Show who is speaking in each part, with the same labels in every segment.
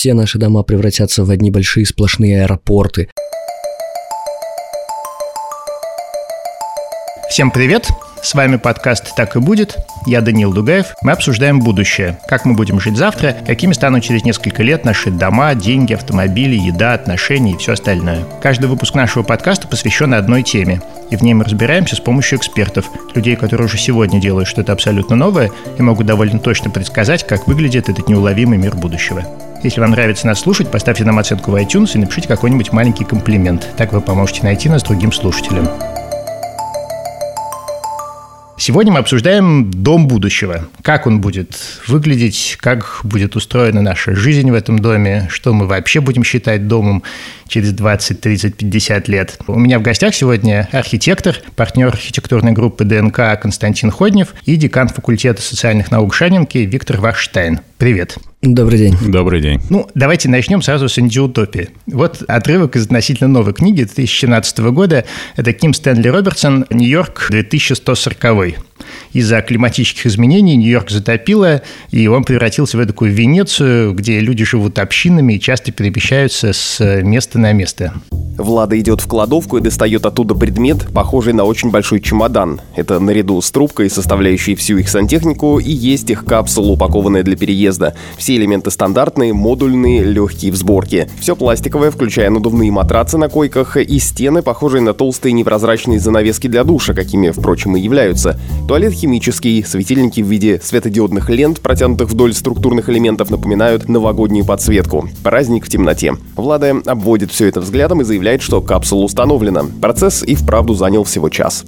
Speaker 1: все наши дома превратятся в одни большие сплошные аэропорты.
Speaker 2: Всем привет! С вами подкаст «Так и будет». Я Даниил Дугаев. Мы обсуждаем будущее. Как мы будем жить завтра, какими станут через несколько лет наши дома, деньги, автомобили, еда, отношения и все остальное. Каждый выпуск нашего подкаста посвящен одной теме. И в ней мы разбираемся с помощью экспертов, людей, которые уже сегодня делают что-то абсолютно новое и могут довольно точно предсказать, как выглядит этот неуловимый мир будущего. Если вам нравится нас слушать, поставьте нам оценку в iTunes и напишите какой-нибудь маленький комплимент. Так вы поможете найти нас другим слушателям. Сегодня мы обсуждаем дом будущего. Как он будет выглядеть, как будет устроена наша жизнь в этом доме, что мы вообще будем считать домом через 20, 30, 50 лет. У меня в гостях сегодня архитектор, партнер архитектурной группы ДНК Константин Ходнев и декан факультета социальных наук Шанинки Виктор Вахштайн. Привет.
Speaker 1: Добрый день.
Speaker 3: Добрый день.
Speaker 2: Ну, давайте начнем сразу с антиутопии. Вот отрывок из относительно новой книги 2017 года. Это Ким Стэнли Робертсон «Нью-Йорк 2140». Из-за климатических изменений Нью-Йорк затопило, и он превратился в такую Венецию, где люди живут общинами и часто перемещаются с места на место.
Speaker 4: Влада идет в кладовку и достает оттуда предмет, похожий на очень большой чемодан. Это наряду с трубкой, составляющей всю их сантехнику, и есть их капсула, упакованная для переезда. Все элементы стандартные, модульные, легкие в сборке. Все пластиковое, включая надувные матрацы на койках и стены, похожие на толстые непрозрачные занавески для душа, какими, впрочем, и являются. Туалет химический, светильники в виде светодиодных лент, протянутых вдоль структурных элементов, напоминают новогоднюю подсветку. Праздник в темноте. Влада обводит все это взглядом и заявляет, что капсула установлена. Процесс и вправду занял всего час.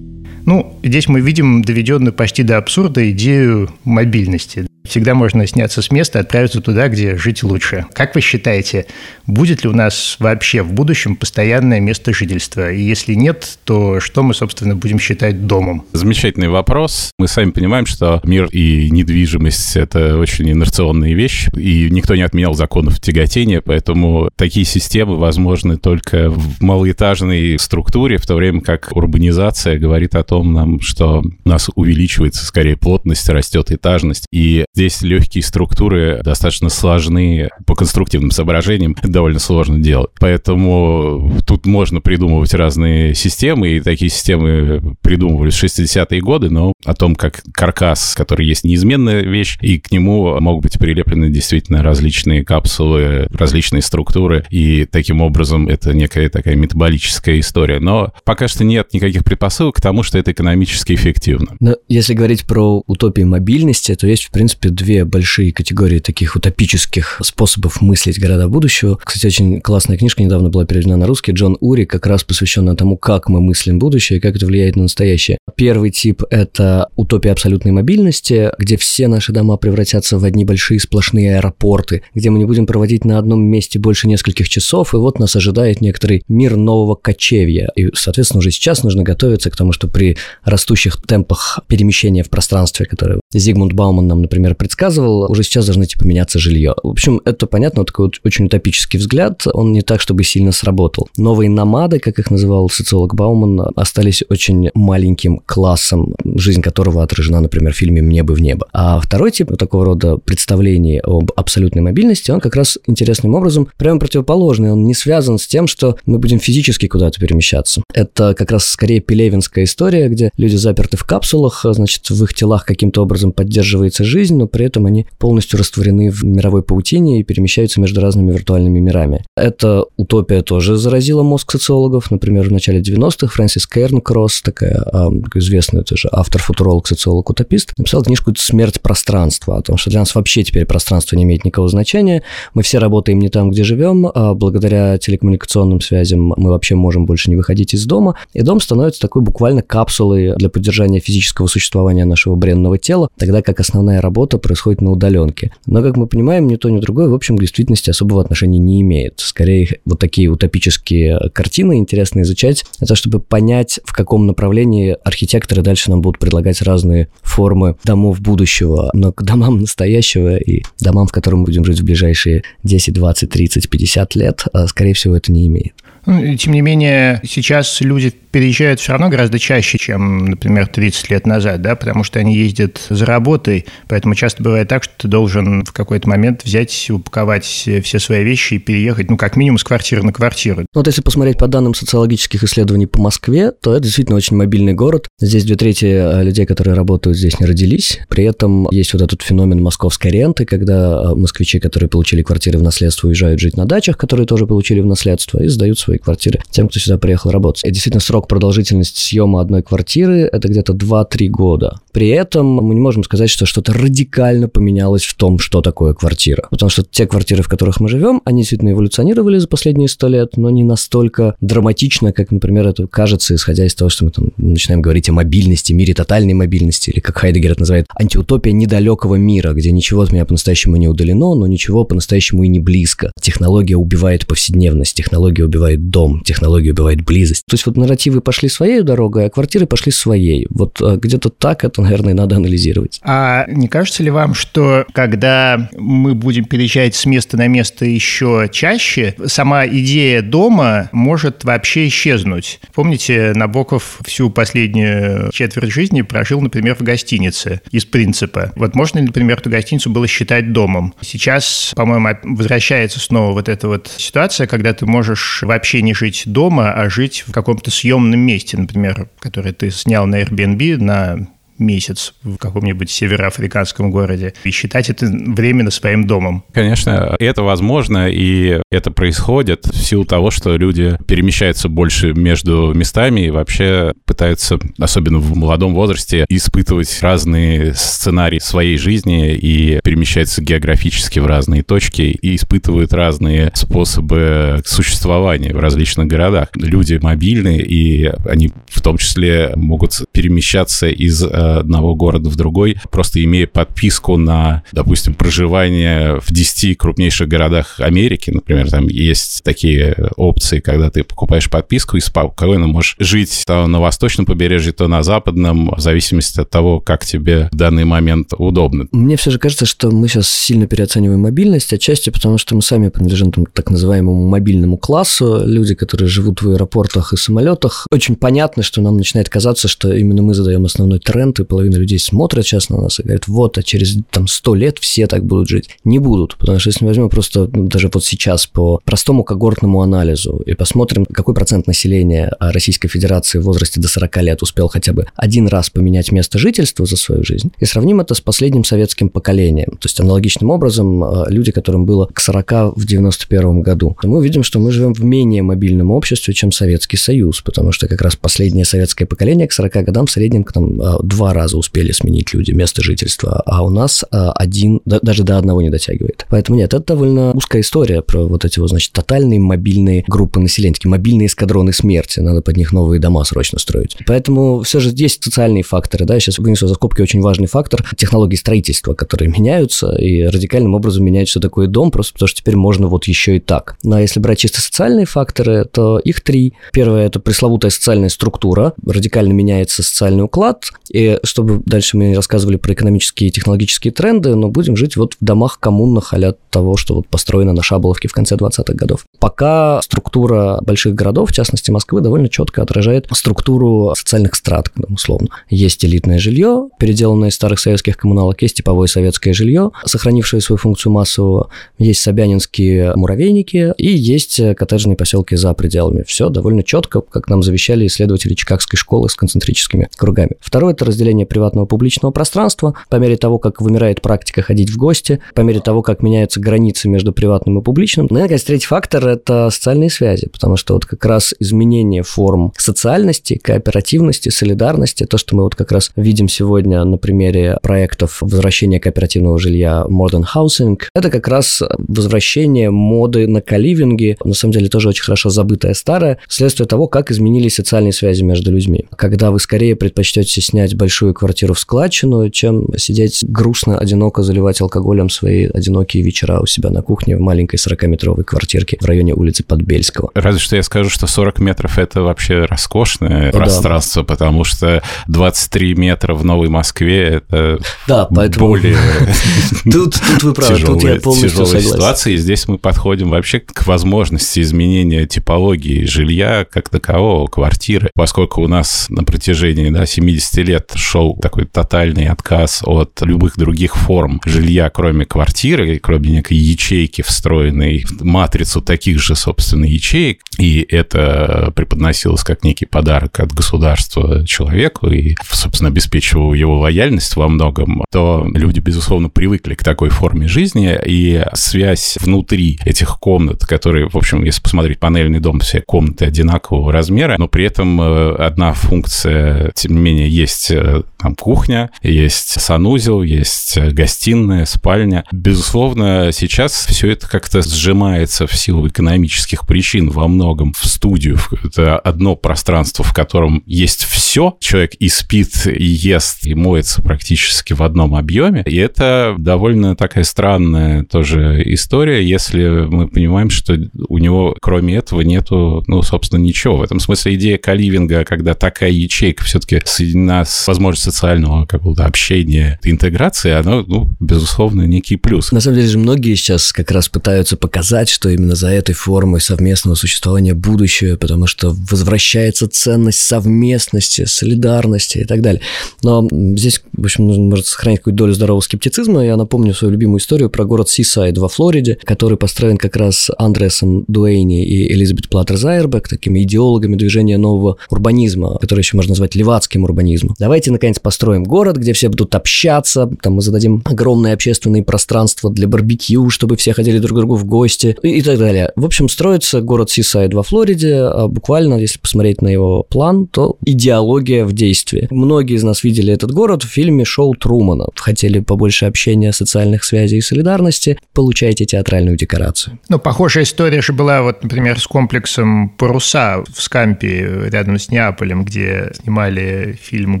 Speaker 2: Ну, здесь мы видим доведенную почти до абсурда идею мобильности. Всегда можно сняться с места и отправиться туда, где жить лучше. Как вы считаете, будет ли у нас вообще в будущем постоянное место жительства? И если нет, то что мы, собственно, будем считать домом?
Speaker 3: Замечательный вопрос. Мы сами понимаем, что мир и недвижимость — это очень инерционные вещи, и никто не отменял законов тяготения, поэтому такие системы возможны только в малоэтажной структуре, в то время как урбанизация говорит о том нам, что у нас увеличивается скорее плотность, растет этажность, и Здесь легкие структуры достаточно сложны по конструктивным соображениям, довольно сложно делать. Поэтому тут можно придумывать разные системы, и такие системы придумывались в 60-е годы, но о том, как каркас, который есть неизменная вещь, и к нему могут быть прилеплены действительно различные капсулы, различные структуры, и таким образом это некая такая метаболическая история. Но пока что нет никаких предпосылок к тому, что это экономически эффективно.
Speaker 1: Но если говорить про утопии мобильности, то есть, в принципе, принципе, две большие категории таких утопических способов мыслить города будущего. Кстати, очень классная книжка недавно была переведена на русский. Джон Ури, как раз посвященная тому, как мы мыслим будущее и как это влияет на настоящее. Первый тип – это утопия абсолютной мобильности, где все наши дома превратятся в одни большие сплошные аэропорты, где мы не будем проводить на одном месте больше нескольких часов, и вот нас ожидает некоторый мир нового кочевья. И, соответственно, уже сейчас нужно готовиться к тому, что при растущих темпах перемещения в пространстве, которые Зигмунд Бауман нам, например, предсказывал, уже сейчас должны типа меняться жилье. В общем, это понятно, вот такой вот очень утопический взгляд, он не так, чтобы сильно сработал. Новые намады, как их называл социолог Бауман, остались очень маленьким классом, жизнь которого отражена, например, в фильме «Мне бы в небо». А второй тип вот такого рода представлений об абсолютной мобильности, он как раз интересным образом прямо противоположный, он не связан с тем, что мы будем физически куда-то перемещаться. Это как раз скорее пелевинская история, где люди заперты в капсулах, значит, в их телах каким-то образом поддерживается жизнь, но при этом они полностью растворены в мировой паутине и перемещаются между разными виртуальными мирами. Эта утопия тоже заразила мозг социологов. Например, в начале 90-х Фрэнсис Кернкросс, такая, а, такая известная тоже автор, футуролог, социолог, утопист, написал книжку «Смерть пространства», о том, что для нас вообще теперь пространство не имеет никакого значения. Мы все работаем не там, где живем, а благодаря телекоммуникационным связям мы вообще можем больше не выходить из дома, и дом становится такой буквально капсулой для поддержания физического существования нашего бренного тела, тогда как основная работа работа происходит на удаленке. Но, как мы понимаем, ни то, ни другое, в общем, к действительности особого отношения не имеет. Скорее, вот такие утопические картины интересно изучать, это чтобы понять, в каком направлении архитекторы дальше нам будут предлагать разные формы домов будущего, но к домам настоящего и домам, в которых мы будем жить в ближайшие 10, 20, 30, 50 лет, а, скорее всего, это не имеет.
Speaker 2: Ну, тем не менее, сейчас люди переезжают все равно гораздо чаще, чем, например, 30 лет назад, да, потому что они ездят за работой, поэтому часто бывает так, что ты должен в какой-то момент взять, упаковать все свои вещи и переехать, ну, как минимум, с квартиры на квартиру. Ну,
Speaker 1: вот если посмотреть по данным социологических исследований по Москве, то это действительно очень мобильный город. Здесь две трети э, людей, которые работают здесь, не родились. При этом есть вот этот феномен московской ренты, когда э, москвичи, которые получили квартиры в наследство, уезжают жить на дачах, которые тоже получили в наследство, и сдают свои квартиры тем, кто сюда приехал работать. И действительно срок продолжительности съема одной квартиры – это где-то 2-3 года. При этом мы не можем сказать, что что-то радикально поменялось в том, что такое квартира. Потому что те квартиры, в которых мы живем, они действительно эволюционировали за последние 100 лет, но не настолько драматично, как, например, это кажется, исходя из того, что мы там начинаем говорить о мобильности, мире тотальной мобильности, или, как Хайдегер это называет, антиутопия недалекого мира, где ничего от меня по-настоящему не удалено, но ничего по-настоящему и не близко. Технология убивает повседневность, технология убивает дом, технология убивает близость. То есть вот нарратив коллективы пошли своей дорогой, а квартиры пошли своей. Вот а, где-то так это, наверное, надо анализировать.
Speaker 2: А не кажется ли вам, что когда мы будем переезжать с места на место еще чаще, сама идея дома может вообще исчезнуть? Помните, Набоков всю последнюю четверть жизни прожил, например, в гостинице из принципа. Вот можно ли, например, эту гостиницу было считать домом? Сейчас, по-моему, возвращается снова вот эта вот ситуация, когда ты можешь вообще не жить дома, а жить в каком-то съемном месте, например, которое ты снял на Airbnb на месяц в каком-нибудь североафриканском городе и считать это временно своим домом.
Speaker 3: Конечно, это возможно, и это происходит в силу того, что люди перемещаются больше между местами и вообще пытаются, особенно в молодом возрасте, испытывать разные сценарии своей жизни и перемещаются географически в разные точки и испытывают разные способы существования в различных городах. Люди мобильные, и они в том числе могут перемещаться из э, одного города в другой, просто имея подписку на, допустим, проживание в 10 крупнейших городах Америки, например, там есть такие опции, когда ты покупаешь подписку и спокойно можешь жить то на восточном побережье, то на западном, в зависимости от того, как тебе в данный момент удобно.
Speaker 1: Мне все же кажется, что мы сейчас сильно переоцениваем мобильность, отчасти потому, что мы сами принадлежим там, так называемому мобильному классу, люди, которые живут в аэропортах и самолетах. Очень понятно, что нам начинает казаться, что именно мы задаем основной тренд, и половина людей смотрят сейчас на нас и говорят, вот, а через там сто лет все так будут жить. Не будут, потому что если мы возьмем просто ну, даже вот сейчас по простому когортному анализу и посмотрим, какой процент населения Российской Федерации в возрасте до 40 лет успел хотя бы один раз поменять место жительства за свою жизнь, и сравним это с последним советским поколением, то есть аналогичным образом э, люди, которым было к 40 в 91 году, мы увидим, что мы живем в менее мобильном обществе, чем Советский Союз, потому что как раз последнее советское поколение к 40 годам в среднем там, э, два раза успели сменить люди место жительства, а у нас а, один, даже до одного не дотягивает. Поэтому нет, это довольно узкая история про вот эти вот, значит, тотальные мобильные группы населения, такие мобильные эскадроны смерти, надо под них новые дома срочно строить. Поэтому все же есть социальные факторы, да, сейчас вынесу за скобки очень важный фактор технологии строительства, которые меняются и радикальным образом меняют, что такое дом, просто потому что теперь можно вот еще и так. Но если брать чисто социальные факторы, то их три. Первое – это пресловутая социальная структура, радикально меняется социальный уклад, и чтобы дальше мы не рассказывали про экономические и технологические тренды, но будем жить вот в домах коммунных а того, что вот построено на Шаболовке в конце 20-х годов. Пока структура больших городов, в частности Москвы, довольно четко отражает структуру социальных страт, условно. Есть элитное жилье, переделанное из старых советских коммуналок, есть типовое советское жилье, сохранившее свою функцию массового, есть собянинские муравейники и есть коттеджные поселки за пределами. Все довольно четко, как нам завещали исследователи Чикагской школы с концентрическими кругами. Второе – это разделение приватного публичного пространства, по мере того, как вымирает практика ходить в гости, по мере того, как меняются границы между приватным и публичным. Ну и, наконец, третий фактор – это социальные связи, потому что вот как раз изменение форм социальности, кооперативности, солидарности, то, что мы вот как раз видим сегодня на примере проектов возвращения кооперативного жилья Modern Housing, это как раз возвращение моды на каливинги, на самом деле тоже очень хорошо забытая старая, следствие того, как изменились социальные связи между людьми. Когда вы скорее предпочтете снять большой большую квартиру в складчину, чем сидеть грустно, одиноко, заливать алкоголем свои одинокие вечера у себя на кухне в маленькой 40-метровой квартирке в районе улицы Подбельского.
Speaker 3: Разве что я скажу, что 40 метров — это вообще роскошное ну, пространство, да. потому что 23 метра в Новой Москве — это
Speaker 1: да, поэтому...
Speaker 3: более
Speaker 1: тут, тут вы правы, тут я полностью согласен.
Speaker 3: ситуация, и здесь мы подходим вообще к возможности изменения типологии жилья как такового, квартиры, поскольку у нас на протяжении да, 70 лет шел такой тотальный отказ от любых других форм жилья, кроме квартиры, кроме некой ячейки, встроенной в матрицу таких же, собственно, ячеек, и это преподносилось как некий подарок от государства человеку и, собственно, обеспечивало его лояльность во многом, то люди, безусловно, привыкли к такой форме жизни, и связь внутри этих комнат, которые, в общем, если посмотреть панельный дом, все комнаты одинакового размера, но при этом э, одна функция, тем не менее, есть э, там кухня, есть санузел, есть гостиная, спальня. Безусловно, сейчас все это как-то сжимается в силу экономических причин во многом в студию. Это одно пространство, в котором есть все. Человек и спит, и ест, и моется практически в одном объеме. И это довольно такая странная тоже история, если мы понимаем, что у него кроме этого нету, ну, собственно, ничего. В этом смысле идея каливинга, когда такая ячейка все-таки соединена с возможностью социального какого-то общения, интеграции, она, ну, безусловно, некий плюс.
Speaker 1: На самом деле же многие сейчас как раз пытаются показать, что именно за этой формой совместного существования будущее, потому что возвращается ценность совместности, солидарности и так далее. Но здесь, в общем, нужно, может, сохранить какую-то долю здорового скептицизма. Я напомню свою любимую историю про город Сисайд во Флориде, который построен как раз Андреасом Дуэйни и Элизабет Платтер Зайербек, такими идеологами движения нового урбанизма, который еще можно назвать левацким урбанизмом. Давайте, наконец, построим город, где все будут общаться, там мы зададим огромные общественные пространства для барбекю, чтобы все ходили друг к другу в гости и, и так далее. В общем, строится город Сисайд во Флориде, а буквально, если посмотреть на его план, то идеология в действии. Многие из нас видели этот город в фильме «Шоу Трумана». Хотели побольше общения, социальных связей и солидарности, получайте театральную декорацию.
Speaker 2: Ну, похожая история же была, вот, например, с комплексом «Паруса» в Скампе рядом с Неаполем, где снимали фильм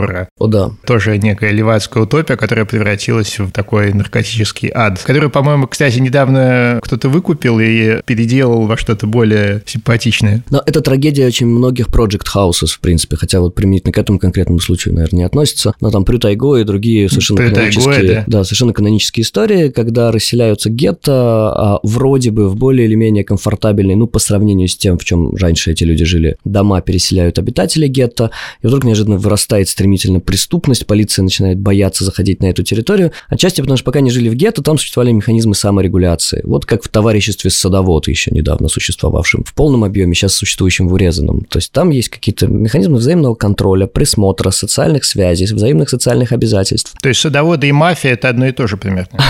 Speaker 2: «Гаморра».
Speaker 1: О, да.
Speaker 2: Тоже некая левацкая утопия, которая превратилась в такой наркотический ад, который, по-моему, кстати, недавно кто-то выкупил и переделал во что-то более симпатичное.
Speaker 1: Но это трагедия очень многих Project Houses, в принципе, хотя вот применительно к этому конкретному случаю, наверное, не относится. Но там Прютайго и другие совершенно канонические, да. да, совершенно канонические истории, когда расселяются гетто а, вроде бы в более или менее комфортабельные, ну, по сравнению с тем, в чем раньше эти люди жили, дома переселяют обитатели гетто, и вдруг неожиданно вырастает стремительно преступность, полиция начинает бояться заходить на эту территорию, отчасти потому что пока не жили в гетто, там существовали механизмы саморегуляции. Вот как в товариществе садовод еще недавно существовавшем в полном объеме, сейчас существующем в урезанном. То есть там есть какие-то механизмы взаимного контроля, присмотра, социальных связей, взаимных социальных обязательств.
Speaker 2: То есть садоводы и мафия – это одно и то же примерно?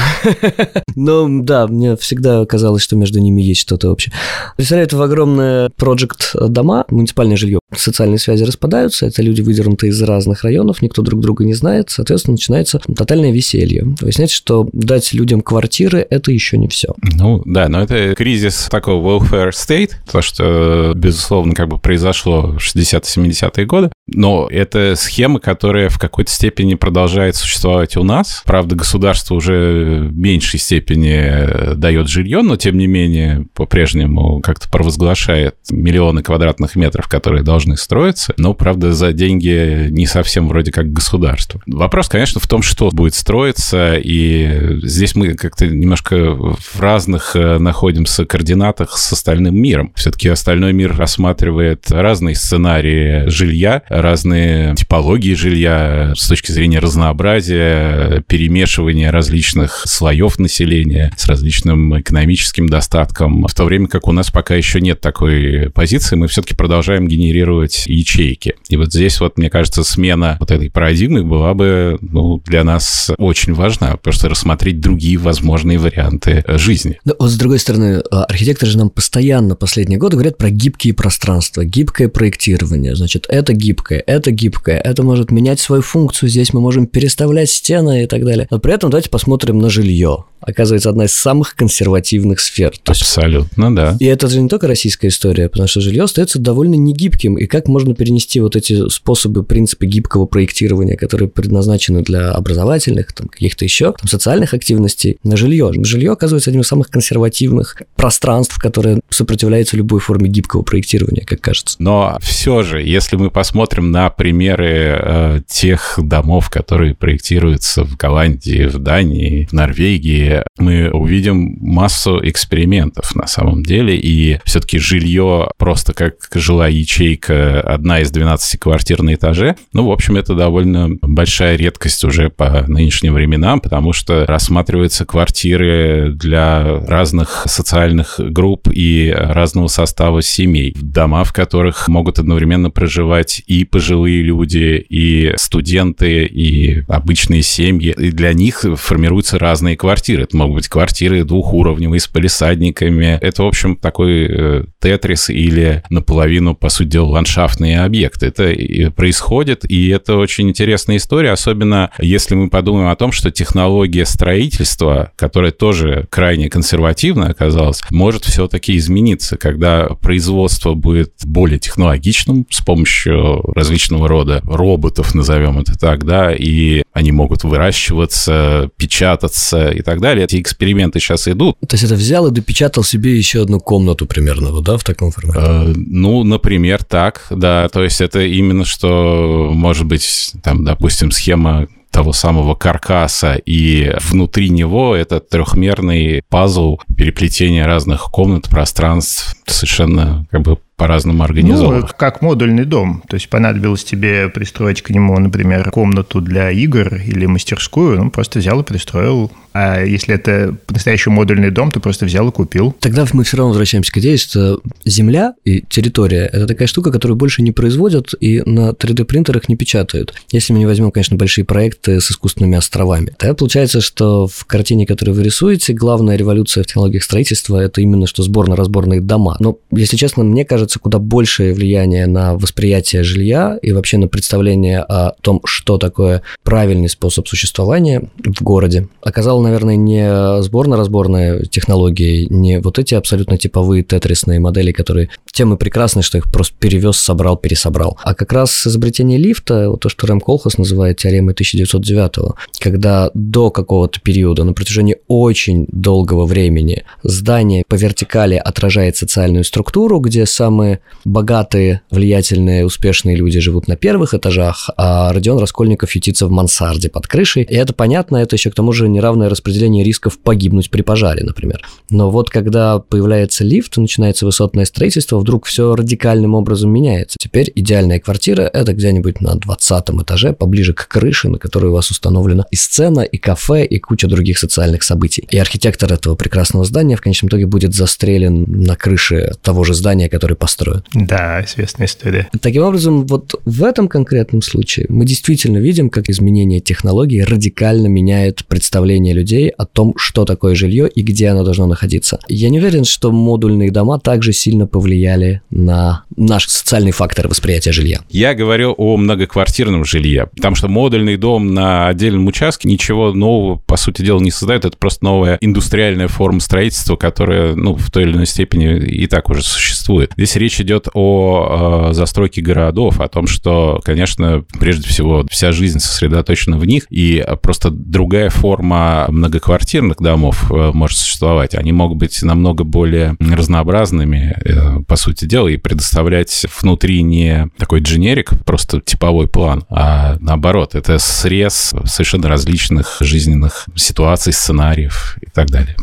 Speaker 1: Ну да, мне всегда казалось, что между ними есть что-то общее. Представляют в огромное проект дома, муниципальное жилье. Социальные связи распадаются, это люди выдернуты из разных районов, никто друг друга не знает, соответственно, начинается тотальное веселье. Выясняется, что дать людям квартиры – это еще не все.
Speaker 3: Ну да, но это кризис такого welfare state, то, что, безусловно, как бы произошло в 60-70-е годы, но это схема, которая в какой-то степени продолжает существовать у нас. Правда, государство уже в меньшей степени дает жилье, но тем не менее по-прежнему как-то провозглашает миллионы квадратных метров, которые должны строиться, но, правда, за деньги не совсем вроде как государство. Вопрос, конечно, в том, что будет строиться, и здесь мы как-то немножко в разных э, находимся координатах с остальным миром. Все-таки остальной мир рассматривает разные сценарии жилья, разные типологии жилья с точки зрения разнообразия, перемешивания различных слоев населения с различным экономическим достатком, в то время как у нас пока еще нет такой позиции, мы все-таки продолжаем генерировать ячейки. И вот здесь вот, мне кажется, смена вот этой парадигмы была бы ну, для нас очень важна, просто рассмотреть другие возможные варианты жизни.
Speaker 1: Но вот с другой стороны, а, архитекторы же нам постоянно последние годы говорят про гибкие пространства, гибкое проектирование. Значит, это гибкое, это гибкое, это может менять свою функцию, здесь мы можем переставлять стены и так далее. Но при этом давайте посмотрим на жилье. Оказывается одна из самых консервативных сфер.
Speaker 3: То есть, Абсолютно, да.
Speaker 1: И это же не только российская история, потому что жилье остается довольно негибким. И как можно перенести вот эти способы, принципы гибкого проектирования, которые предназначены для образовательных, там, каких-то еще там, социальных активностей, на жилье? Жилье оказывается одним из самых консервативных пространств, которые сопротивляются любой форме гибкого проектирования, как кажется.
Speaker 3: Но все же, если мы посмотрим на примеры э, тех домов, которые проектируются в Голландии, в Дании, в Норвегии, мы увидим массу экспериментов на самом деле, и все-таки жилье просто как жилая ячейка, одна из 12 квартир на этаже, ну, в общем, это довольно большая редкость уже по нынешним временам, потому что рассматриваются квартиры для разных социальных групп и разного состава семей. Дома, в которых могут одновременно проживать и пожилые люди, и студенты, и обычные семьи. И для них формируются разные квартиры. Это могут быть квартиры двухуровневые с полисадниками. Это, в общем, такой э, тетрис или наполовину, по сути дела, ландшафтные объекты. Это происходит, и это очень интересная история, особенно если мы подумаем о том, что технология строительства, которая тоже крайне консервативна оказалась, может все-таки измениться, когда производство будет более технологичным с помощью различного рода роботов, назовем это так, да, и они могут выращиваться, печататься и так далее. Эти эксперименты сейчас идут.
Speaker 1: То есть это взял и допечатал себе еще одну комнату примерно, да, в таком формате? Э,
Speaker 3: ну, например, так, да. То есть это именно что, может быть, там, допустим, схема того самого каркаса, и внутри него этот трехмерный пазл переплетения разных комнат, пространств совершенно как бы по-разному организовано.
Speaker 2: Ну, как модульный дом. То есть понадобилось тебе пристроить к нему, например, комнату для игр или мастерскую, ну, просто взял и пристроил. А если это по-настоящему модульный дом, то просто взял и купил.
Speaker 1: Тогда мы все равно возвращаемся к идее, что земля и территория – это такая штука, которую больше не производят и на 3D-принтерах не печатают. Если мы не возьмем, конечно, большие проекты с искусственными островами. Тогда получается, что в картине, которую вы рисуете, главная революция в технологиях строительства – это именно что сборно-разборные дома. Но, если честно, мне кажется, оказывается куда большее влияние на восприятие жилья и вообще на представление о том, что такое правильный способ существования в городе, оказало, наверное, не сборно-разборные технологии, не вот эти абсолютно типовые тетрисные модели, которые тем и прекрасны, что их просто перевез, собрал, пересобрал, а как раз изобретение лифта, то, что Рэм Колхас называет теоремой 1909, когда до какого-то периода, на протяжении очень долгого времени, здание по вертикали отражает социальную структуру, где самый самые богатые, влиятельные, успешные люди живут на первых этажах, а Родион Раскольников ютится в мансарде под крышей. И это понятно, это еще к тому же неравное распределение рисков погибнуть при пожаре, например. Но вот когда появляется лифт, начинается высотное строительство, вдруг все радикальным образом меняется. Теперь идеальная квартира – это где-нибудь на 20 этаже, поближе к крыше, на которой у вас установлена и сцена, и кафе, и куча других социальных событий. И архитектор этого прекрасного здания в конечном итоге будет застрелен на крыше того же здания, который построят.
Speaker 2: Да, известная история.
Speaker 1: Таким образом, вот в этом конкретном случае мы действительно видим, как изменение технологий радикально меняет представление людей о том, что такое жилье и где оно должно находиться. Я не уверен, что модульные дома также сильно повлияли на наш социальный фактор восприятия жилья.
Speaker 3: Я говорю о многоквартирном жилье, потому что модульный дом на отдельном участке ничего нового, по сути дела, не создает. Это просто новая индустриальная форма строительства, которая, ну, в той или иной степени и так уже существует. Здесь речь идет о э, застройке городов, о том, что, конечно, прежде всего вся жизнь сосредоточена в них, и просто другая форма многоквартирных домов э, может существовать. Они могут быть намного более разнообразными, э, по сути дела, и предоставлять внутри не такой дженерик, просто типовой план, а наоборот, это срез совершенно различных жизненных ситуаций, сценариев и так далее.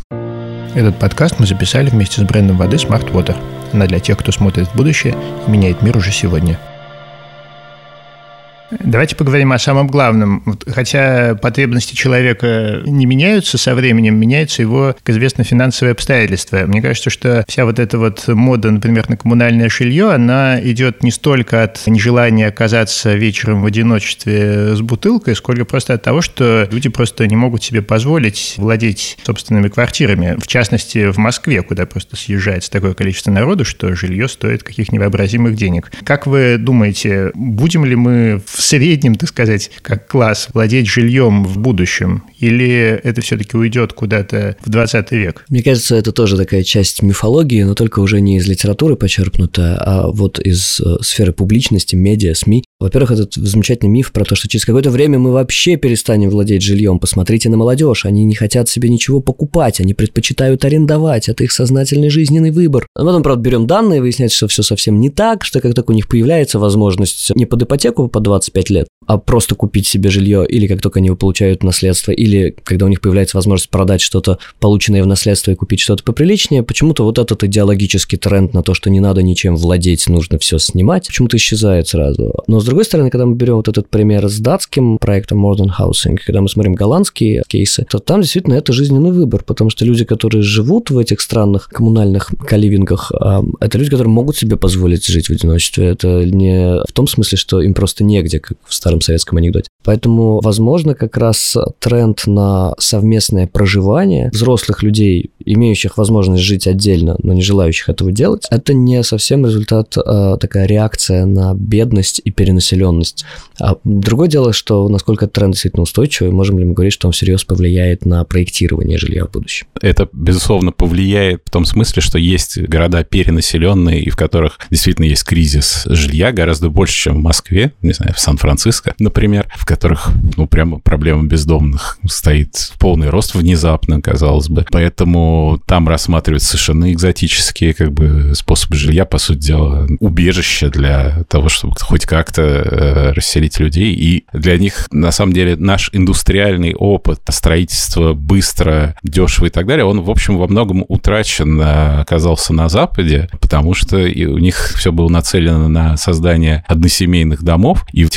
Speaker 2: Этот подкаст мы записали вместе с брендом воды Smart Water. Она для тех, кто смотрит в будущее и меняет мир уже сегодня – Давайте поговорим о самом главном. Хотя потребности человека не меняются со временем, меняются его, как известно, финансовые обстоятельства. Мне кажется, что вся вот эта вот мода, например, на коммунальное жилье, она идет не столько от нежелания оказаться вечером в одиночестве с бутылкой, сколько просто от того, что люди просто не могут себе позволить владеть собственными квартирами. В частности, в Москве, куда просто съезжается такое количество народу, что жилье стоит каких невообразимых денег. Как вы думаете, будем ли мы в в среднем, так сказать, как класс, владеть жильем в будущем? Или это все-таки уйдет куда-то в 20 век?
Speaker 1: Мне кажется, это тоже такая часть мифологии, но только уже не из литературы почерпнутая, а вот из э, сферы публичности, медиа, СМИ. Во-первых, этот замечательный миф про то, что через какое-то время мы вообще перестанем владеть жильем. Посмотрите на молодежь, они не хотят себе ничего покупать, они предпочитают арендовать, это их сознательный жизненный выбор. А потом, правда, берем данные, выясняется, что все совсем не так, что как только у них появляется возможность не под ипотеку по 25 лет, а просто купить себе жилье, или как только они получают наследство, или когда у них появляется возможность продать что-то, полученное в наследство, и купить что-то поприличнее, почему-то вот этот идеологический тренд на то, что не надо ничем владеть, нужно все снимать, почему-то исчезает сразу. Но с другой стороны, когда мы берем вот этот пример с датским проектом Modern Housing, когда мы смотрим голландские кейсы, то там действительно это жизненный выбор, потому что люди, которые живут в этих странных коммунальных каливингах, а, это люди, которые могут себе позволить жить в одиночестве. Это не в том смысле, что им просто негде, как в старом советском анекдоте. Поэтому, возможно, как раз тренд на совместное проживание взрослых людей, имеющих возможность жить отдельно, но не желающих этого делать, это не совсем результат, а такая реакция на бедность и перенаселенность. А другое дело, что насколько тренд действительно устойчивый, можем ли мы говорить, что он всерьез повлияет на проектирование жилья в будущем?
Speaker 3: Это, безусловно, повлияет в том смысле, что есть города перенаселенные, и в которых действительно есть кризис жилья гораздо больше, чем в Москве, не знаю, в Сан-Франциско, например, в которых, ну, прямо проблема бездомных стоит в полный рост внезапно, казалось бы. Поэтому там рассматриваются совершенно экзотические как бы способы жилья, по сути дела, убежище для того, чтобы хоть как-то э, расселить людей. И для них, на самом деле, наш индустриальный опыт строительства быстро, дешево и так далее, он, в общем, во многом утрачен, э, оказался на Западе, потому что у них все было нацелено на создание односемейных домов, и в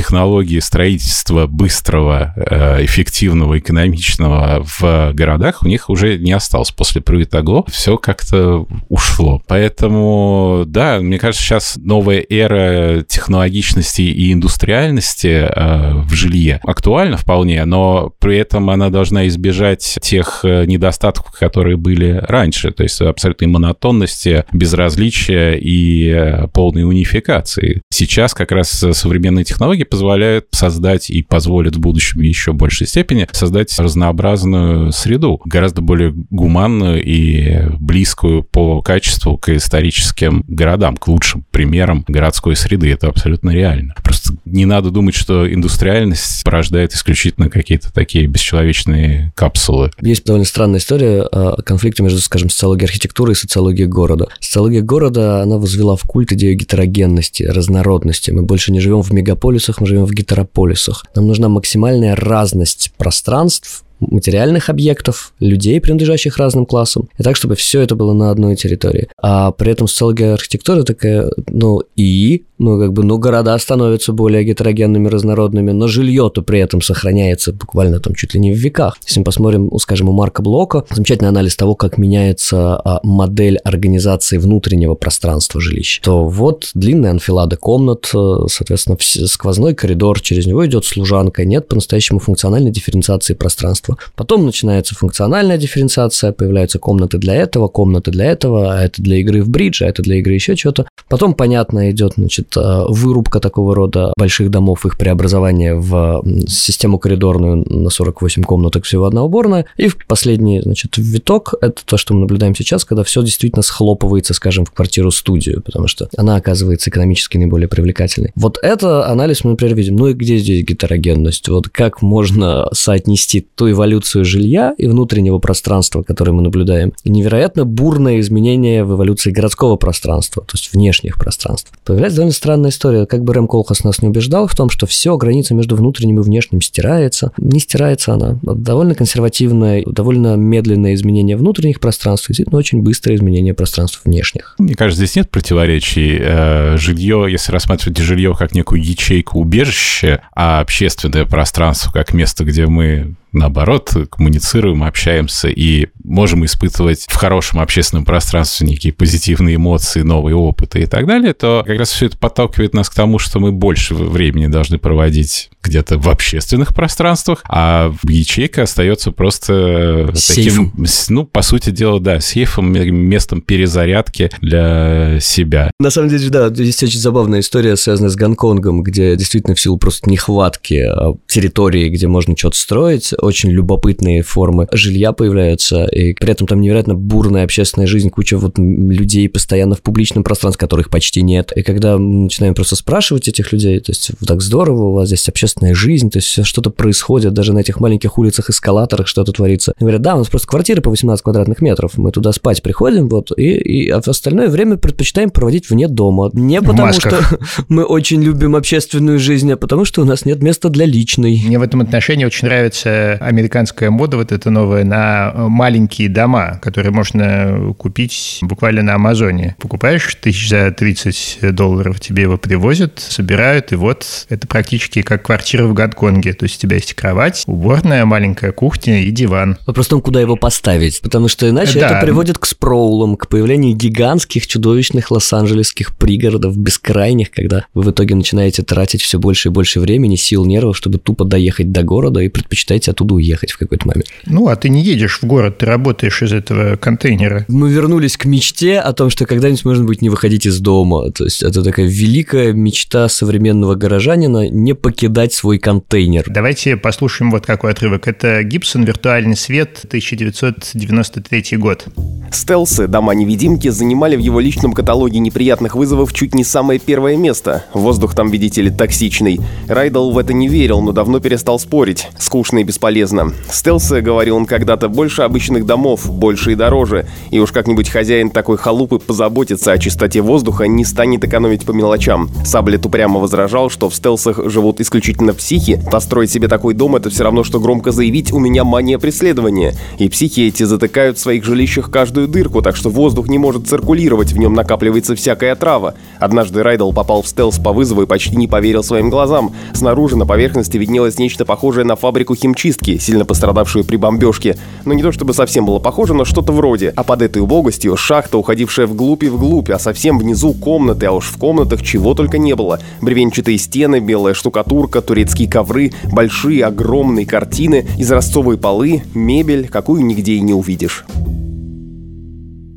Speaker 3: технологии строительства быстрого, э, эффективного, экономичного в городах у них уже не осталось. После Провитагло все как-то ушло. Поэтому, да, мне кажется, сейчас новая эра технологичности и индустриальности э, в жилье актуальна вполне, но при этом она должна избежать тех э, недостатков, которые были раньше, то есть абсолютной монотонности, безразличия и полной унификации. Сейчас как раз современные технологии позволяют создать и позволят в будущем еще большей степени создать разнообразную среду, гораздо более гуманную и близкую по качеству к историческим городам, к лучшим примерам городской среды. Это абсолютно реально. Просто не надо думать, что индустриальность порождает исключительно какие-то такие бесчеловечные капсулы.
Speaker 1: Есть довольно странная история о конфликте между, скажем, социологией архитектуры и социологией города. Социология города, она возвела в культ идею гетерогенности, разнородности. Мы больше не живем в мегаполисах, мы живем в гетерополисах. Нам нужна максимальная разность пространств, материальных объектов, людей, принадлежащих разным классам, и так, чтобы все это было на одной территории. А при этом социология архитектуры такая, ну и, ну как бы, ну города становятся более гетерогенными, разнородными, но жилье-то при этом сохраняется буквально там чуть ли не в веках. Если мы посмотрим, скажем, у Марка Блока, замечательный анализ того, как меняется а, модель организации внутреннего пространства жилища, то вот длинная анфилада комнат, э, соответственно, сквозной коридор, через него идет служанка, нет по-настоящему функциональной дифференциации пространства пространства. Потом начинается функциональная дифференциация, появляются комнаты для этого, комнаты для этого, а это для игры в бридж, а это для игры еще чего-то. Потом, понятно, идет, значит, э, вырубка такого рода больших домов, их преобразование в систему коридорную на 48 комнаток всего одна уборная. И последний, значит, виток – это то, что мы наблюдаем сейчас, когда все действительно схлопывается, скажем, в квартиру-студию, потому что она оказывается экономически наиболее привлекательной. Вот это анализ мы, например, видим. Ну и где здесь гетерогенность? Вот как можно соотнести ту эволюцию жилья и внутреннего пространства, которое мы наблюдаем, и невероятно бурное изменение в эволюции городского пространства, то есть внешних пространств. Появляется довольно странная история. Как бы Рэм Колхас нас не убеждал в том, что все, граница между внутренним и внешним стирается. Не стирается она. Довольно консервативное, довольно медленное изменение внутренних пространств, действительно очень быстрое изменение пространств внешних.
Speaker 3: Мне кажется, здесь нет противоречий. Э, жилье, если рассматривать жилье как некую ячейку убежища, а общественное пространство как место, где мы наоборот, коммуницируем, общаемся и можем испытывать в хорошем общественном пространстве некие позитивные эмоции, новые опыты и так далее, то как раз все это подталкивает нас к тому, что мы больше времени должны проводить где-то в общественных пространствах, а ячейка остается просто
Speaker 1: Сейфом.
Speaker 3: таким, ну, по сути дела, да, сейфом, местом перезарядки для себя.
Speaker 1: На самом деле, да, есть очень забавная история, связанная с Гонконгом, где действительно в силу просто нехватки а, территории, где можно что-то строить, очень любопытные формы жилья появляются, и при этом там невероятно бурная общественная жизнь, куча вот людей постоянно в публичном пространстве, которых почти нет. И когда мы начинаем просто спрашивать этих людей, то есть так здорово, у вас здесь общественная жизнь, то есть что-то происходит, даже на этих маленьких улицах, эскалаторах что-то творится. Они говорят, да, у нас просто квартиры по 18 квадратных метров, мы туда спать приходим, вот, и, и а остальное время предпочитаем проводить вне дома. Не потому, что мы очень любим общественную жизнь, а потому, что у нас нет места для личной.
Speaker 2: Мне в этом отношении очень нравится американская мода вот эта новая на маленькие дома, которые можно купить буквально на Амазоне. Покупаешь тысяч за 30 долларов, тебе его привозят, собирают, и вот это практически как квартира в Гонконге. То есть у тебя есть кровать, уборная, маленькая кухня и диван.
Speaker 1: Вопрос в том, куда его поставить, потому что иначе
Speaker 2: Да.
Speaker 1: это приводит к спроулам, к появлению гигантских, чудовищных лос-анджелесских пригородов, бескрайних, когда вы в итоге начинаете тратить все больше и больше времени, сил, нервов, чтобы тупо доехать до города и предпочитаете оттуда уехать в какой-то момент.
Speaker 2: Ну, а ты не едешь в город, ты работаешь из этого контейнера.
Speaker 1: Мы вернулись к мечте о том, что когда-нибудь можно будет не выходить из дома. То есть это такая великая мечта современного горожанина не покидать свой контейнер.
Speaker 2: Давайте послушаем вот какой отрывок. Это Гибсон «Виртуальный свет», 1993 год.
Speaker 4: Стелсы, дома-невидимки, занимали в его личном каталоге неприятных вызовов чуть не самое первое место. Воздух там, видите ли, токсичный. Райдл в это не верил, но давно перестал спорить. Скучно и бесполезно. Стелсы, говорил он когда-то, больше обычных домов, больше и дороже. И уж как-нибудь хозяин такой халупы позаботится о чистоте воздуха, не станет экономить по мелочам. Саблет упрямо возражал, что в стелсах живут исключительно психи. Построить себе такой дом – это все равно, что громко заявить «у меня мания преследования». И психи эти затыкают в своих жилищах каждую дырку, так что воздух не может циркулировать, в нем накапливается всякая трава. Однажды Райдл попал в стелс по вызову и почти не поверил своим глазам. Снаружи на поверхности виднелось нечто похожее на фабрику химчистки, сильно пострадавшую при бомбежке. Но не то чтобы совсем было похоже, но что-то вроде. А под этой убогостью шахта, уходившая вглубь и вглубь, а совсем внизу комнаты, а уж в комнатах чего только не было. Бревенчатые стены, белая штукатурка, турецкие ковры, большие огромные картины, изразцовые полы, мебель, какую нигде и не увидишь.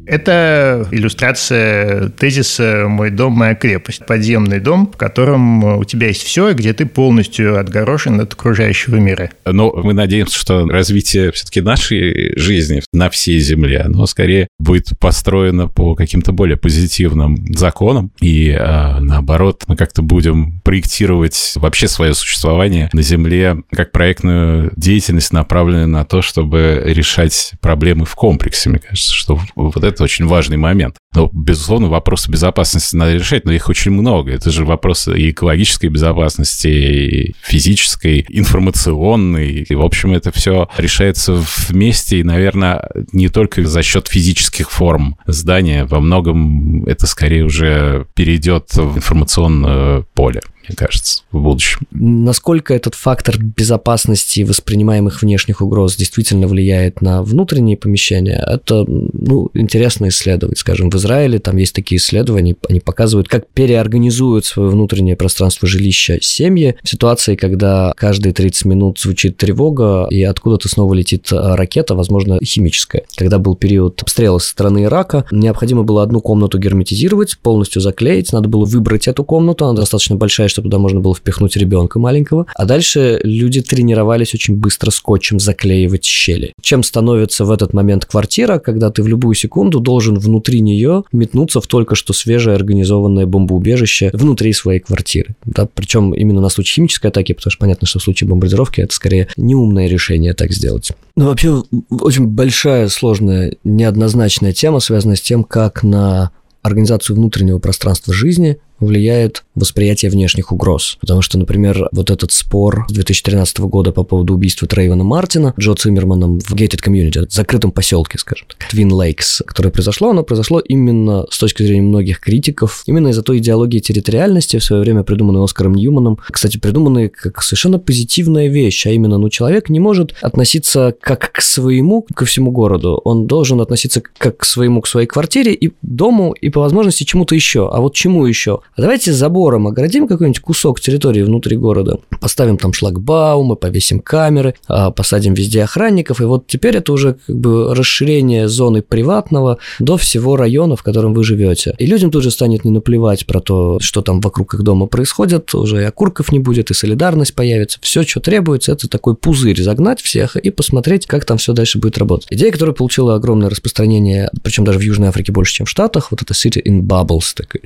Speaker 2: Это иллюстрация тезиса «Мой дом, моя крепость». Подземный дом, в котором у тебя есть все, и где ты полностью отгорошен от окружающего мира.
Speaker 3: Но мы надеемся, что развитие все-таки нашей жизни на всей Земле, оно скорее будет построено по каким-то более позитивным законам. И а, наоборот, мы как-то будем проектировать вообще свое существование на Земле как проектную деятельность, направленную на то, чтобы решать проблемы в комплексе. Мне кажется, что вот это очень важный момент. Но, безусловно, вопросы безопасности надо решать, но их очень много. Это же вопросы и экологической безопасности, и физической, информационной. И, в общем, это все решается вместе, и, наверное, не только за счет физических форм здания. Во многом это скорее уже перейдет в информационное поле мне кажется, в будущем.
Speaker 1: Насколько этот фактор безопасности воспринимаемых внешних угроз действительно влияет на внутренние помещения, это ну, интересно исследовать. Скажем, в Израиле там есть такие исследования, они показывают, как переорганизуют свое внутреннее пространство жилища семьи в ситуации, когда каждые 30 минут звучит тревога, и откуда-то снова летит а, ракета, возможно, химическая. Когда был период обстрела со стороны Ирака, необходимо было одну комнату герметизировать, полностью заклеить, надо было выбрать эту комнату, она достаточно большая, чтобы туда можно было впихнуть ребенка маленького. А дальше люди тренировались очень быстро скотчем заклеивать щели. Чем становится в этот момент квартира, когда ты в любую секунду должен внутри нее метнуться в только что свежее организованное бомбоубежище внутри своей квартиры. Да, причем именно на случай химической атаки, потому что понятно, что в случае бомбардировки это скорее неумное решение так сделать. Ну, вообще, очень большая, сложная, неоднозначная тема, связанная с тем, как на организацию внутреннего пространства жизни влияет восприятие внешних угроз. Потому что, например, вот этот спор 2013 года по поводу убийства Трейвена Мартина Джо Циммерманом в Gated Community, в закрытом поселке, скажем так, Twin Lakes, которое произошло, оно произошло именно с точки зрения многих критиков, именно из-за той идеологии территориальности, в свое время придуманной Оскаром Ньюманом, кстати, придуманной как совершенно позитивная вещь, а именно, ну, человек не может относиться как к своему, ко всему городу, он должен относиться как к своему, к своей квартире и дому, и по возможности чему-то еще. А вот чему еще? А давайте забором оградим какой-нибудь кусок территории внутри города, поставим там шлагбаумы, повесим камеры, а, посадим везде охранников, и вот теперь это уже как бы расширение зоны приватного до всего района, в котором вы живете. И людям тут же станет не наплевать про то, что там вокруг их дома происходит, уже и окурков не будет, и солидарность появится. Все, что требуется, это такой пузырь загнать всех и посмотреть, как там все дальше будет работать. Идея, которая получила огромное распространение, причем даже в Южной Африке больше, чем в Штатах, вот это City in Bubbles, такой,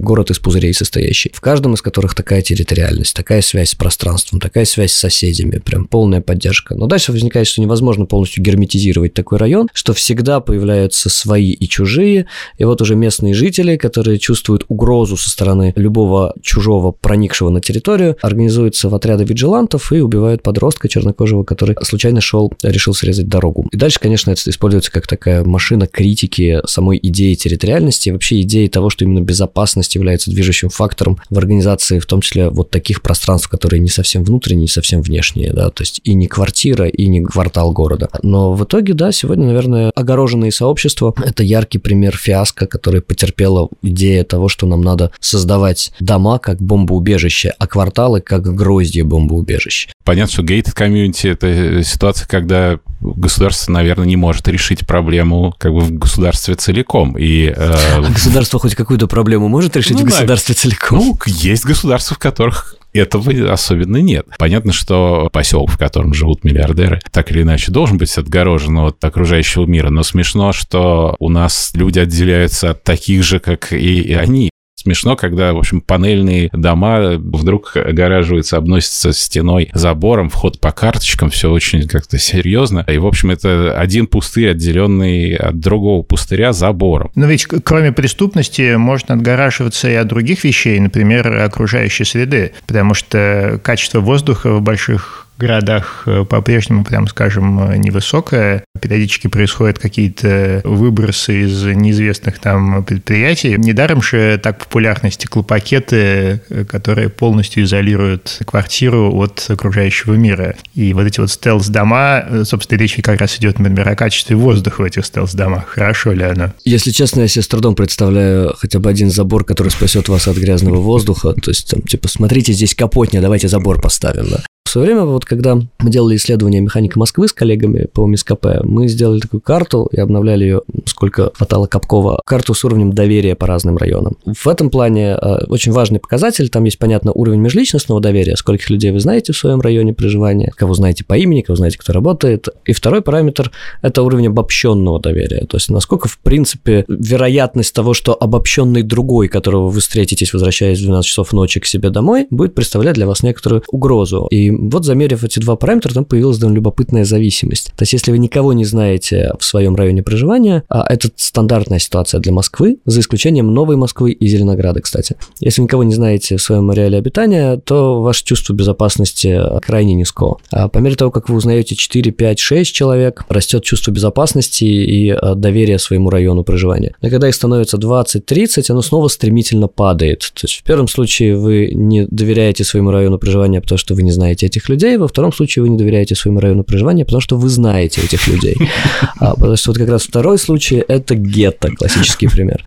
Speaker 1: город из пузырей состоящий, в каждом из которых такая территориальность, такая связь с пространством, такая связь с соседями, прям полная поддержка. Но дальше возникает, что невозможно полностью герметизировать такой район, что всегда появляются свои и чужие, и вот уже местные жители, которые чувствуют угрозу со стороны любого чужого, проникшего на территорию, организуются в отряды виджилантов и убивают подростка чернокожего, который случайно шел, решил срезать дорогу. И дальше, конечно, это используется как такая машина критики самой идеи территориальности вообще идеи того, что именно безопасность является движущим фактором в организации, в том числе вот таких пространств, которые не совсем внутренние, не совсем внешние, да, то есть и не квартира, и не квартал города. Но в итоге, да, сегодня, наверное, огороженные сообщества – это яркий пример фиаско, который потерпела идея того, что нам надо создавать дома как бомбоубежище, а кварталы как гроздья бомбоубежища.
Speaker 3: Понятно, что gated комьюнити – это ситуация, когда государство, наверное, не может решить проблему как бы в государстве целиком. И, э...
Speaker 1: А государство хоть какую-то проблему может решить ну, в государстве да. целиком?
Speaker 3: Ну, есть государства, в которых этого особенно нет. Понятно, что поселок, в котором живут миллиардеры, так или иначе должен быть отгорожен от окружающего мира, но смешно, что у нас люди отделяются от таких же, как и они смешно, когда, в общем, панельные дома вдруг огораживаются, обносятся стеной, забором, вход по карточкам, все очень как-то серьезно. И, в общем, это один пустырь, отделенный от другого пустыря забором.
Speaker 2: Но ведь кроме преступности можно отгораживаться и от других вещей, например, окружающей среды, потому что качество воздуха в больших городах э, по-прежнему, прям скажем, э, невысокая. Периодически происходят какие-то выбросы из неизвестных там предприятий. Недаром же так популярны стеклопакеты, э, которые полностью изолируют квартиру от окружающего мира. И вот эти вот стелс-дома, собственно, речь как раз идет, например, о качестве воздуха в этих стелс-домах. Хорошо ли оно?
Speaker 1: Если честно, я себе с трудом представляю хотя бы один забор, который спасет вас от грязного воздуха. То есть, там, типа, смотрите, здесь капотня, давайте забор поставим, да. В свое время, вот когда мы делали исследование механика Москвы с коллегами по МСКП, мы сделали такую карту и обновляли ее, сколько хватало Капкова, карту с уровнем доверия по разным районам. В этом плане э, очень важный показатель, там есть, понятно, уровень межличностного доверия, скольких людей вы знаете в своем районе проживания, кого знаете по имени, кого знаете, кто работает. И второй параметр – это уровень обобщенного доверия, то есть насколько, в принципе, вероятность того, что обобщенный другой, которого вы встретитесь, возвращаясь в 12 часов ночи к себе домой, будет представлять для вас некоторую угрозу. И вот замерив эти два параметра, там появилась довольно любопытная зависимость. То есть если вы никого не знаете в своем районе проживания, а это стандартная ситуация для Москвы, за исключением Новой Москвы и Зеленограда, кстати. Если никого не знаете в своем ареале обитания, то ваше чувство безопасности крайне низко. А по мере того, как вы узнаете 4, 5, 6 человек, растет чувство безопасности и а, доверие своему району проживания. Но когда их становится 20-30, оно снова стремительно падает. То есть в первом случае вы не доверяете своему району проживания, потому что вы не знаете этих людей, во втором случае вы не доверяете своему району проживания, потому что вы знаете этих людей. А, потому что вот как раз второй случай – это гетто, классический пример.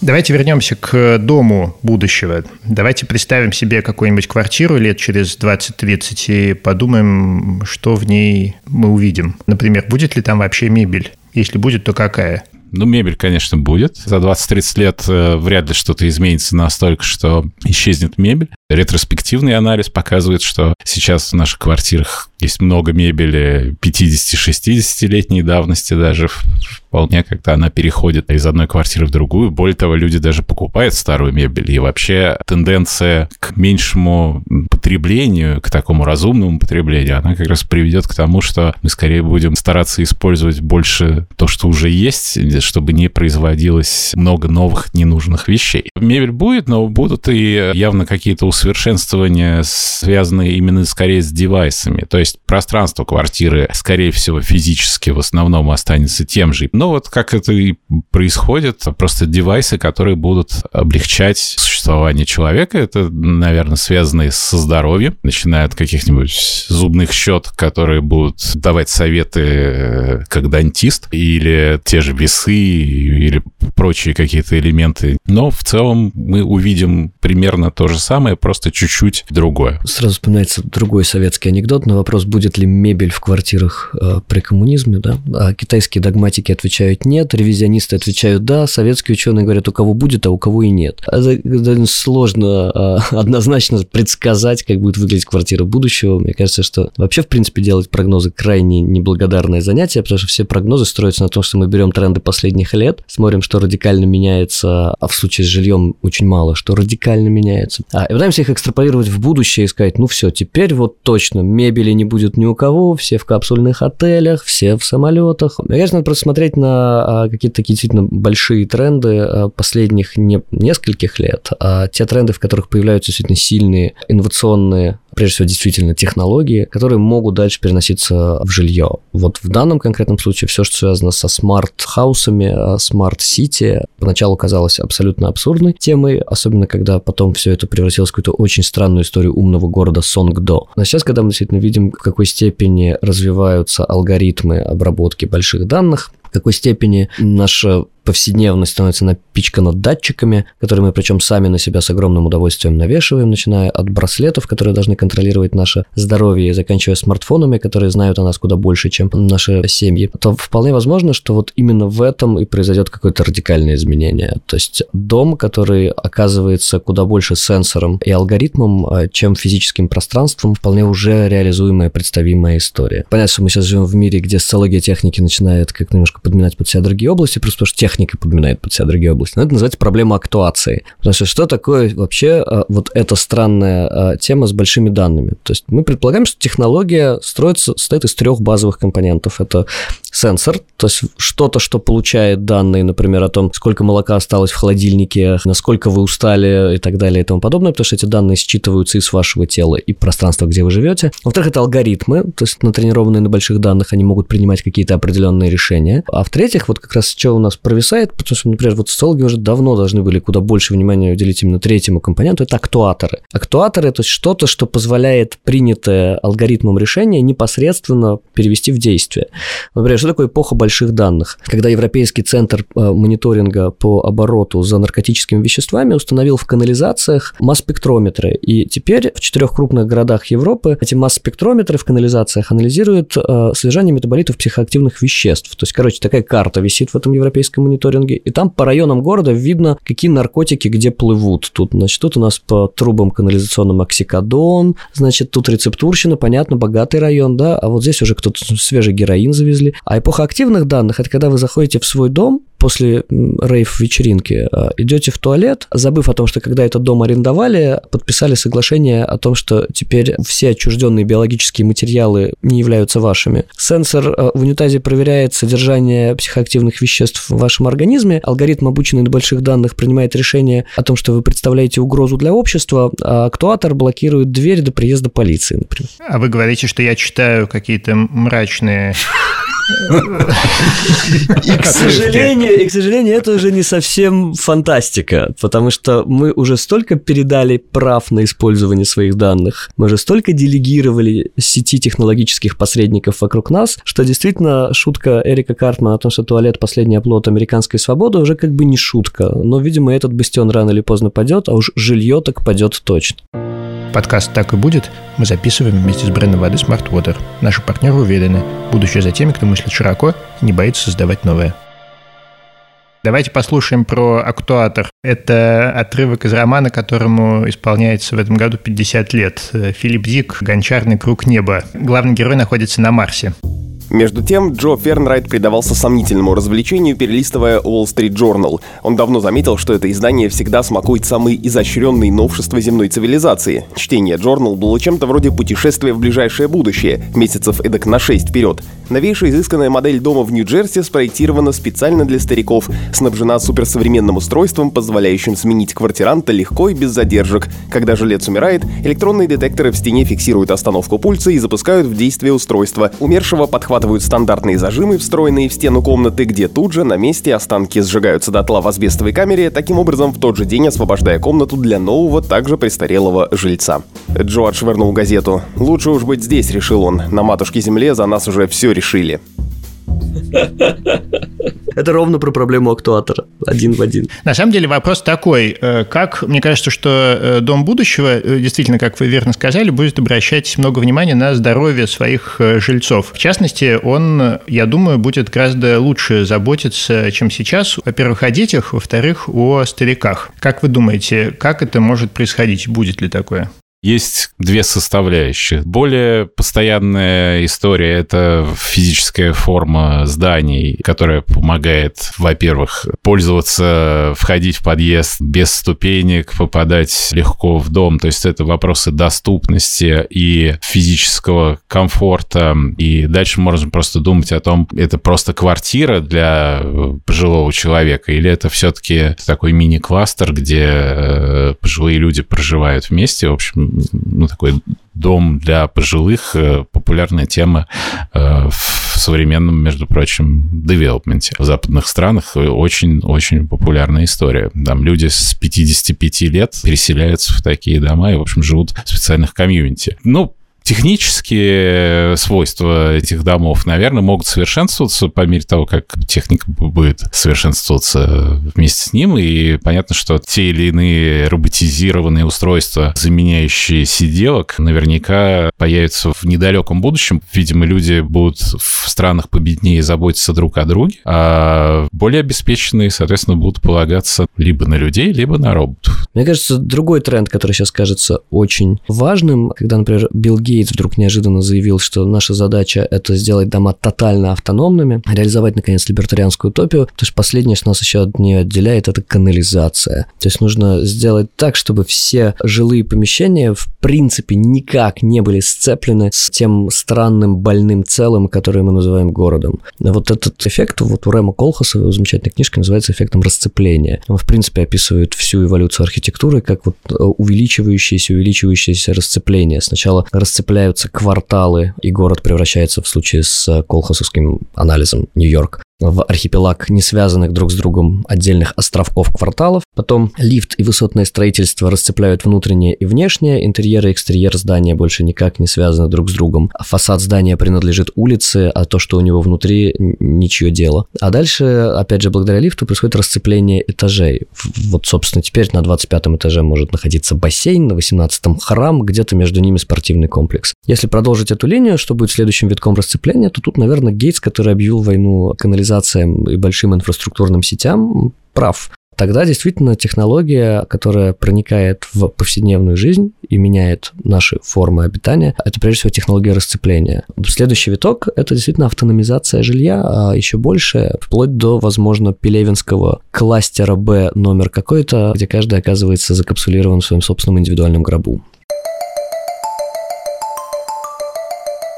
Speaker 2: Давайте вернемся к дому будущего. Давайте представим себе какую-нибудь квартиру лет через 20-30 и подумаем, что в ней мы увидим. Например, будет ли там вообще мебель? Если будет, то какая?
Speaker 3: Ну, мебель, конечно, будет. За 20-30 лет э, вряд ли что-то изменится настолько, что исчезнет мебель. Ретроспективный анализ показывает, что сейчас в наших квартирах есть много мебели 50-60-летней давности даже вполне, когда она переходит из одной квартиры в другую. Более того, люди даже покупают старую мебель. И вообще тенденция к меньшему потреблению, к такому разумному потреблению, она как раз приведет к тому, что мы скорее будем стараться использовать больше то, что уже есть, чтобы не производилось много новых ненужных вещей. Мебель будет, но будут и явно какие-то усовершенствования, связанные именно скорее с девайсами. То есть пространство квартиры, скорее всего, физически в основном останется тем же. Но вот как это и происходит, просто девайсы, которые будут облегчать существование человека, это, наверное, связано со здоровьем, начиная от каких-нибудь зубных щет, которые будут давать советы э, как дантист, или те же весы, или прочие какие-то элементы. Но в целом мы увидим примерно то же самое, просто чуть-чуть другое.
Speaker 1: Сразу вспоминается другой советский анекдот на вопрос, будет ли мебель в квартирах э, при коммунизме, да? А китайские догматики отвечают нет, ревизионисты отвечают да, советские ученые говорят, у кого будет, а у кого и нет. Это сложно э, однозначно предсказать, как будет выглядеть квартира будущего. Мне кажется, что вообще, в принципе, делать прогнозы крайне неблагодарное занятие, потому что все прогнозы строятся на том, что мы берем тренды последних лет, смотрим, что радикально меняется, а в случае с жильем очень мало, что радикально меняется. А, и пытаемся их экстраполировать в будущее и сказать, ну все, теперь вот точно мебели не будет ни у кого, все в капсульных отелях, все в самолетах. Мне кажется, надо просто смотреть на а, какие-то такие действительно большие тренды а, последних не нескольких лет, а те тренды, в которых появляются действительно сильные инновационные прежде всего, действительно технологии, которые могут дальше переноситься в жилье. Вот в данном конкретном случае все, что связано со smart house ами, smart city, поначалу казалось абсолютно абсурдной темой, особенно когда потом все это превратилось в какую-то очень странную историю умного города Сонгдо. Но сейчас, когда мы действительно видим, в какой степени развиваются алгоритмы обработки больших данных, в какой степени наша повседневность становится напичкана датчиками, которые мы причем сами на себя с огромным удовольствием навешиваем, начиная от браслетов, которые должны контролировать наше здоровье, и заканчивая смартфонами, которые знают о нас куда больше, чем наши семьи, то вполне возможно, что вот именно в этом и произойдет какое-то радикальное изменение. То есть дом, который оказывается куда больше сенсором и алгоритмом, а, чем физическим пространством, вполне уже реализуемая, представимая история. Понятно, что мы сейчас живем в мире, где социология техники начинает как немножко подминать под себя другие области, просто потому что техника техника подминает под себя другие области. Но это называется проблема актуации. Потому что что такое вообще а, вот эта странная а, тема с большими данными? То есть мы предполагаем, что технология строится, состоит из трех базовых компонентов. Это сенсор, то есть что-то, что получает данные, например, о том, сколько молока осталось в холодильнике, насколько вы устали и так далее и тому подобное, потому что эти данные считываются из вашего тела и пространства, где вы живете. Во-вторых, это алгоритмы, то есть натренированные на больших данных, они могут принимать какие-то определенные решения. А в-третьих, вот как раз что у нас провисает, потому что, например, вот социологи уже давно должны были куда больше внимания уделить именно третьему компоненту, это актуаторы. Актуаторы, то есть что-то, что позволяет принятое алгоритмом решение непосредственно перевести в действие. Например, что такое эпоха больших данных? Когда Европейский центр э, мониторинга по обороту за наркотическими веществами установил в канализациях масс-спектрометры. И теперь в четырех крупных городах Европы эти масс-спектрометры в канализациях анализируют э, содержание метаболитов психоактивных веществ. То есть, короче, такая карта висит в этом европейском мониторинге, и там по районам города видно, какие наркотики где плывут. Тут, значит, тут у нас по трубам канализационным оксикодон, значит, тут рецептурщина, понятно, богатый район, да, а вот здесь уже кто-то свежий героин завезли. А эпоха активных данных – это когда вы заходите в свой дом, после рейв-вечеринки а, идете в туалет, забыв о том, что когда этот дом арендовали, подписали соглашение о том, что теперь все отчужденные биологические материалы не являются вашими. Сенсор а, в унитазе проверяет содержание психоактивных веществ в вашем организме, алгоритм, обученный на больших данных, принимает решение о том, что вы представляете угрозу для общества, а актуатор блокирует дверь до приезда полиции, например.
Speaker 2: А вы говорите, что я читаю какие-то мрачные
Speaker 1: и, к сожалению, и, к сожалению, это уже не совсем фантастика, потому что мы уже столько передали прав на использование своих данных, мы уже столько делегировали сети технологических посредников вокруг нас, что действительно шутка Эрика Картмана о том, что туалет – последний оплот американской свободы, уже как бы не шутка. Но, видимо, этот бастион рано или поздно падет, а уж жилье так падет точно.
Speaker 2: Подкаст «Так и будет» мы записываем вместе с брендом воды Smart Water. Наши партнеры уверены, будущее за теми, кто мыслит широко и не боится создавать новое. Давайте послушаем про актуатор. Это отрывок из романа, которому исполняется в этом году 50 лет. Филипп Дик «Гончарный круг неба». Главный герой находится на Марсе.
Speaker 4: Между тем, Джо Фернрайт предавался сомнительному развлечению, перелистывая Wall Street Journal. Он давно заметил, что это издание всегда смакует самые изощренные новшества земной цивилизации. Чтение Journal было чем-то вроде путешествия в ближайшее будущее, месяцев эдак на шесть вперед. Новейшая изысканная модель дома в Нью-Джерси спроектирована специально для стариков, снабжена суперсовременным устройством, позволяющим сменить квартиранта легко и без задержек. Когда жилец умирает, электронные детекторы в стене фиксируют остановку пульса и запускают в действие устройство. Умершего подхватывают захватывают стандартные зажимы, встроенные в стену комнаты, где тут же на месте останки сжигаются дотла в асбестовой камере, таким образом в тот же день освобождая комнату для нового, также престарелого жильца. Джо отшвырнул газету. «Лучше уж быть здесь», — решил он. «На матушке земле за нас уже все решили».
Speaker 1: Это ровно про проблему актуатора. Один в один.
Speaker 2: На самом деле вопрос такой. Э, как, мне кажется, что э, Дом будущего, э, действительно, как вы верно сказали, будет обращать много внимания на здоровье своих жильцов. В частности, он, я думаю, будет гораздо лучше заботиться, чем сейчас. Во-первых, о детях, во-вторых, о стариках. Как вы думаете, как это может происходить? Будет ли такое?
Speaker 3: Есть две составляющие. Более постоянная история — это физическая форма зданий, которая помогает, во-первых, пользоваться, входить в подъезд без ступенек, попадать легко в дом. То есть это вопросы доступности и физического комфорта. И дальше можно просто думать о том, это просто квартира для пожилого человека или это все-таки такой мини-кластер, где э, пожилые люди проживают вместе. В общем, ну, такой дом для пожилых, э, популярная тема э, в современном, между прочим, девелопменте. В западных странах очень-очень популярная история. Там люди с 55 лет переселяются в такие дома и, в общем, живут в специальных комьюнити. Ну, Технические свойства этих домов, наверное, могут совершенствоваться по мере того, как техника будет совершенствоваться вместе с ним. И понятно, что те или иные роботизированные устройства, заменяющие сиделок, наверняка появятся в недалеком будущем. Видимо, люди будут в странах победнее заботиться друг о друге, а более обеспеченные, соответственно, будут полагаться либо на людей, либо на роботов.
Speaker 1: Мне кажется, другой тренд, который сейчас кажется очень важным, когда, например, Билл Гейтс Гейтс вдруг неожиданно заявил, что наша задача – это сделать дома тотально автономными, реализовать, наконец, либертарианскую утопию. То есть последнее, что нас еще от нее отделяет, это канализация. То есть нужно сделать так, чтобы все жилые помещения в принципе никак не были сцеплены с тем странным больным целым, которое мы называем городом. Вот этот эффект вот у Рэма Колхаса в замечательной книжке называется эффектом расцепления. Он, в принципе, описывает всю эволюцию архитектуры как вот э, увеличивающееся, увеличивающееся расцепление. Сначала расцепление цепляются кварталы, и город превращается в случае с колхозовским анализом. Нью-Йорк в архипелаг не связанных друг с другом отдельных островков кварталов. Потом лифт и высотное строительство расцепляют внутреннее и внешнее, интерьер и экстерьер здания больше никак не связаны друг с другом. А фасад здания принадлежит улице, а то, что у него внутри, ничье дело. А дальше, опять же, благодаря лифту происходит расцепление этажей. Вот, собственно, теперь на 25 этаже может находиться бассейн, на 18 храм, где-то между ними спортивный комплекс. Если продолжить эту линию, что будет следующим витком расцепления, то тут, наверное, Гейтс, который объявил войну канализации цивилизациям и большим инфраструктурным сетям прав. Тогда действительно технология, которая проникает в повседневную жизнь и меняет наши формы обитания, это прежде всего технология расцепления. Следующий виток – это действительно автономизация жилья, а еще больше, вплоть до, возможно, пелевинского кластера Б номер какой-то, где каждый оказывается закапсулирован в своем собственном индивидуальном гробу.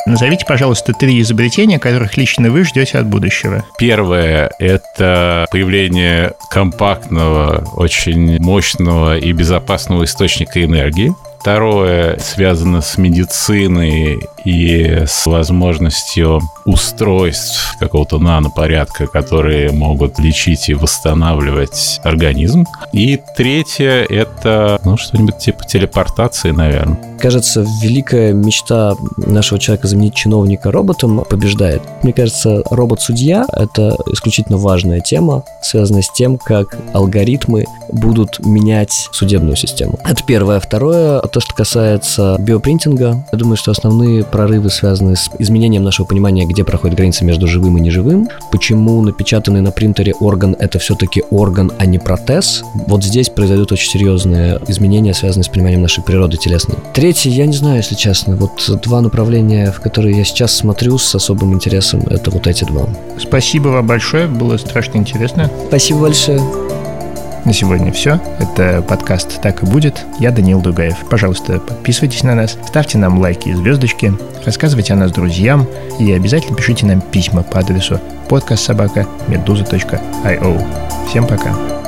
Speaker 2: Назовите, пожалуйста, три изобретения, которых лично вы ждете от будущего.
Speaker 3: Первое — это появление компактного, очень мощного и безопасного источника энергии. Второе связано с медициной и с возможностью устройств какого-то нанопорядка, которые могут лечить и восстанавливать организм. И третье — это ну, что-нибудь типа телепортации, наверное.
Speaker 1: Кажется, великая мечта нашего человека заменить чиновника роботом побеждает. Мне кажется, робот-судья — это исключительно важная тема, связанная с тем, как алгоритмы будут менять судебную систему. Это первое. Второе то, что касается биопринтинга, я думаю, что основные прорывы связаны с изменением нашего понимания, где проходит граница между живым и неживым, почему напечатанный на принтере орган — это все-таки орган, а не протез. Вот здесь произойдут очень серьезные изменения, связанные с пониманием нашей природы телесной. Третье, я не знаю, если честно. Вот два направления, в которые я сейчас смотрю с особым интересом, это вот эти два.
Speaker 2: Спасибо вам большое, было страшно интересно.
Speaker 1: Спасибо большое.
Speaker 2: На сегодня все. Это подкаст «Так и будет». Я Данил Дугаев. Пожалуйста, подписывайтесь на нас, ставьте нам лайки и звездочки, рассказывайте о нас друзьям и обязательно пишите нам письма по адресу подкастсобака.медуза.io. Всем пока.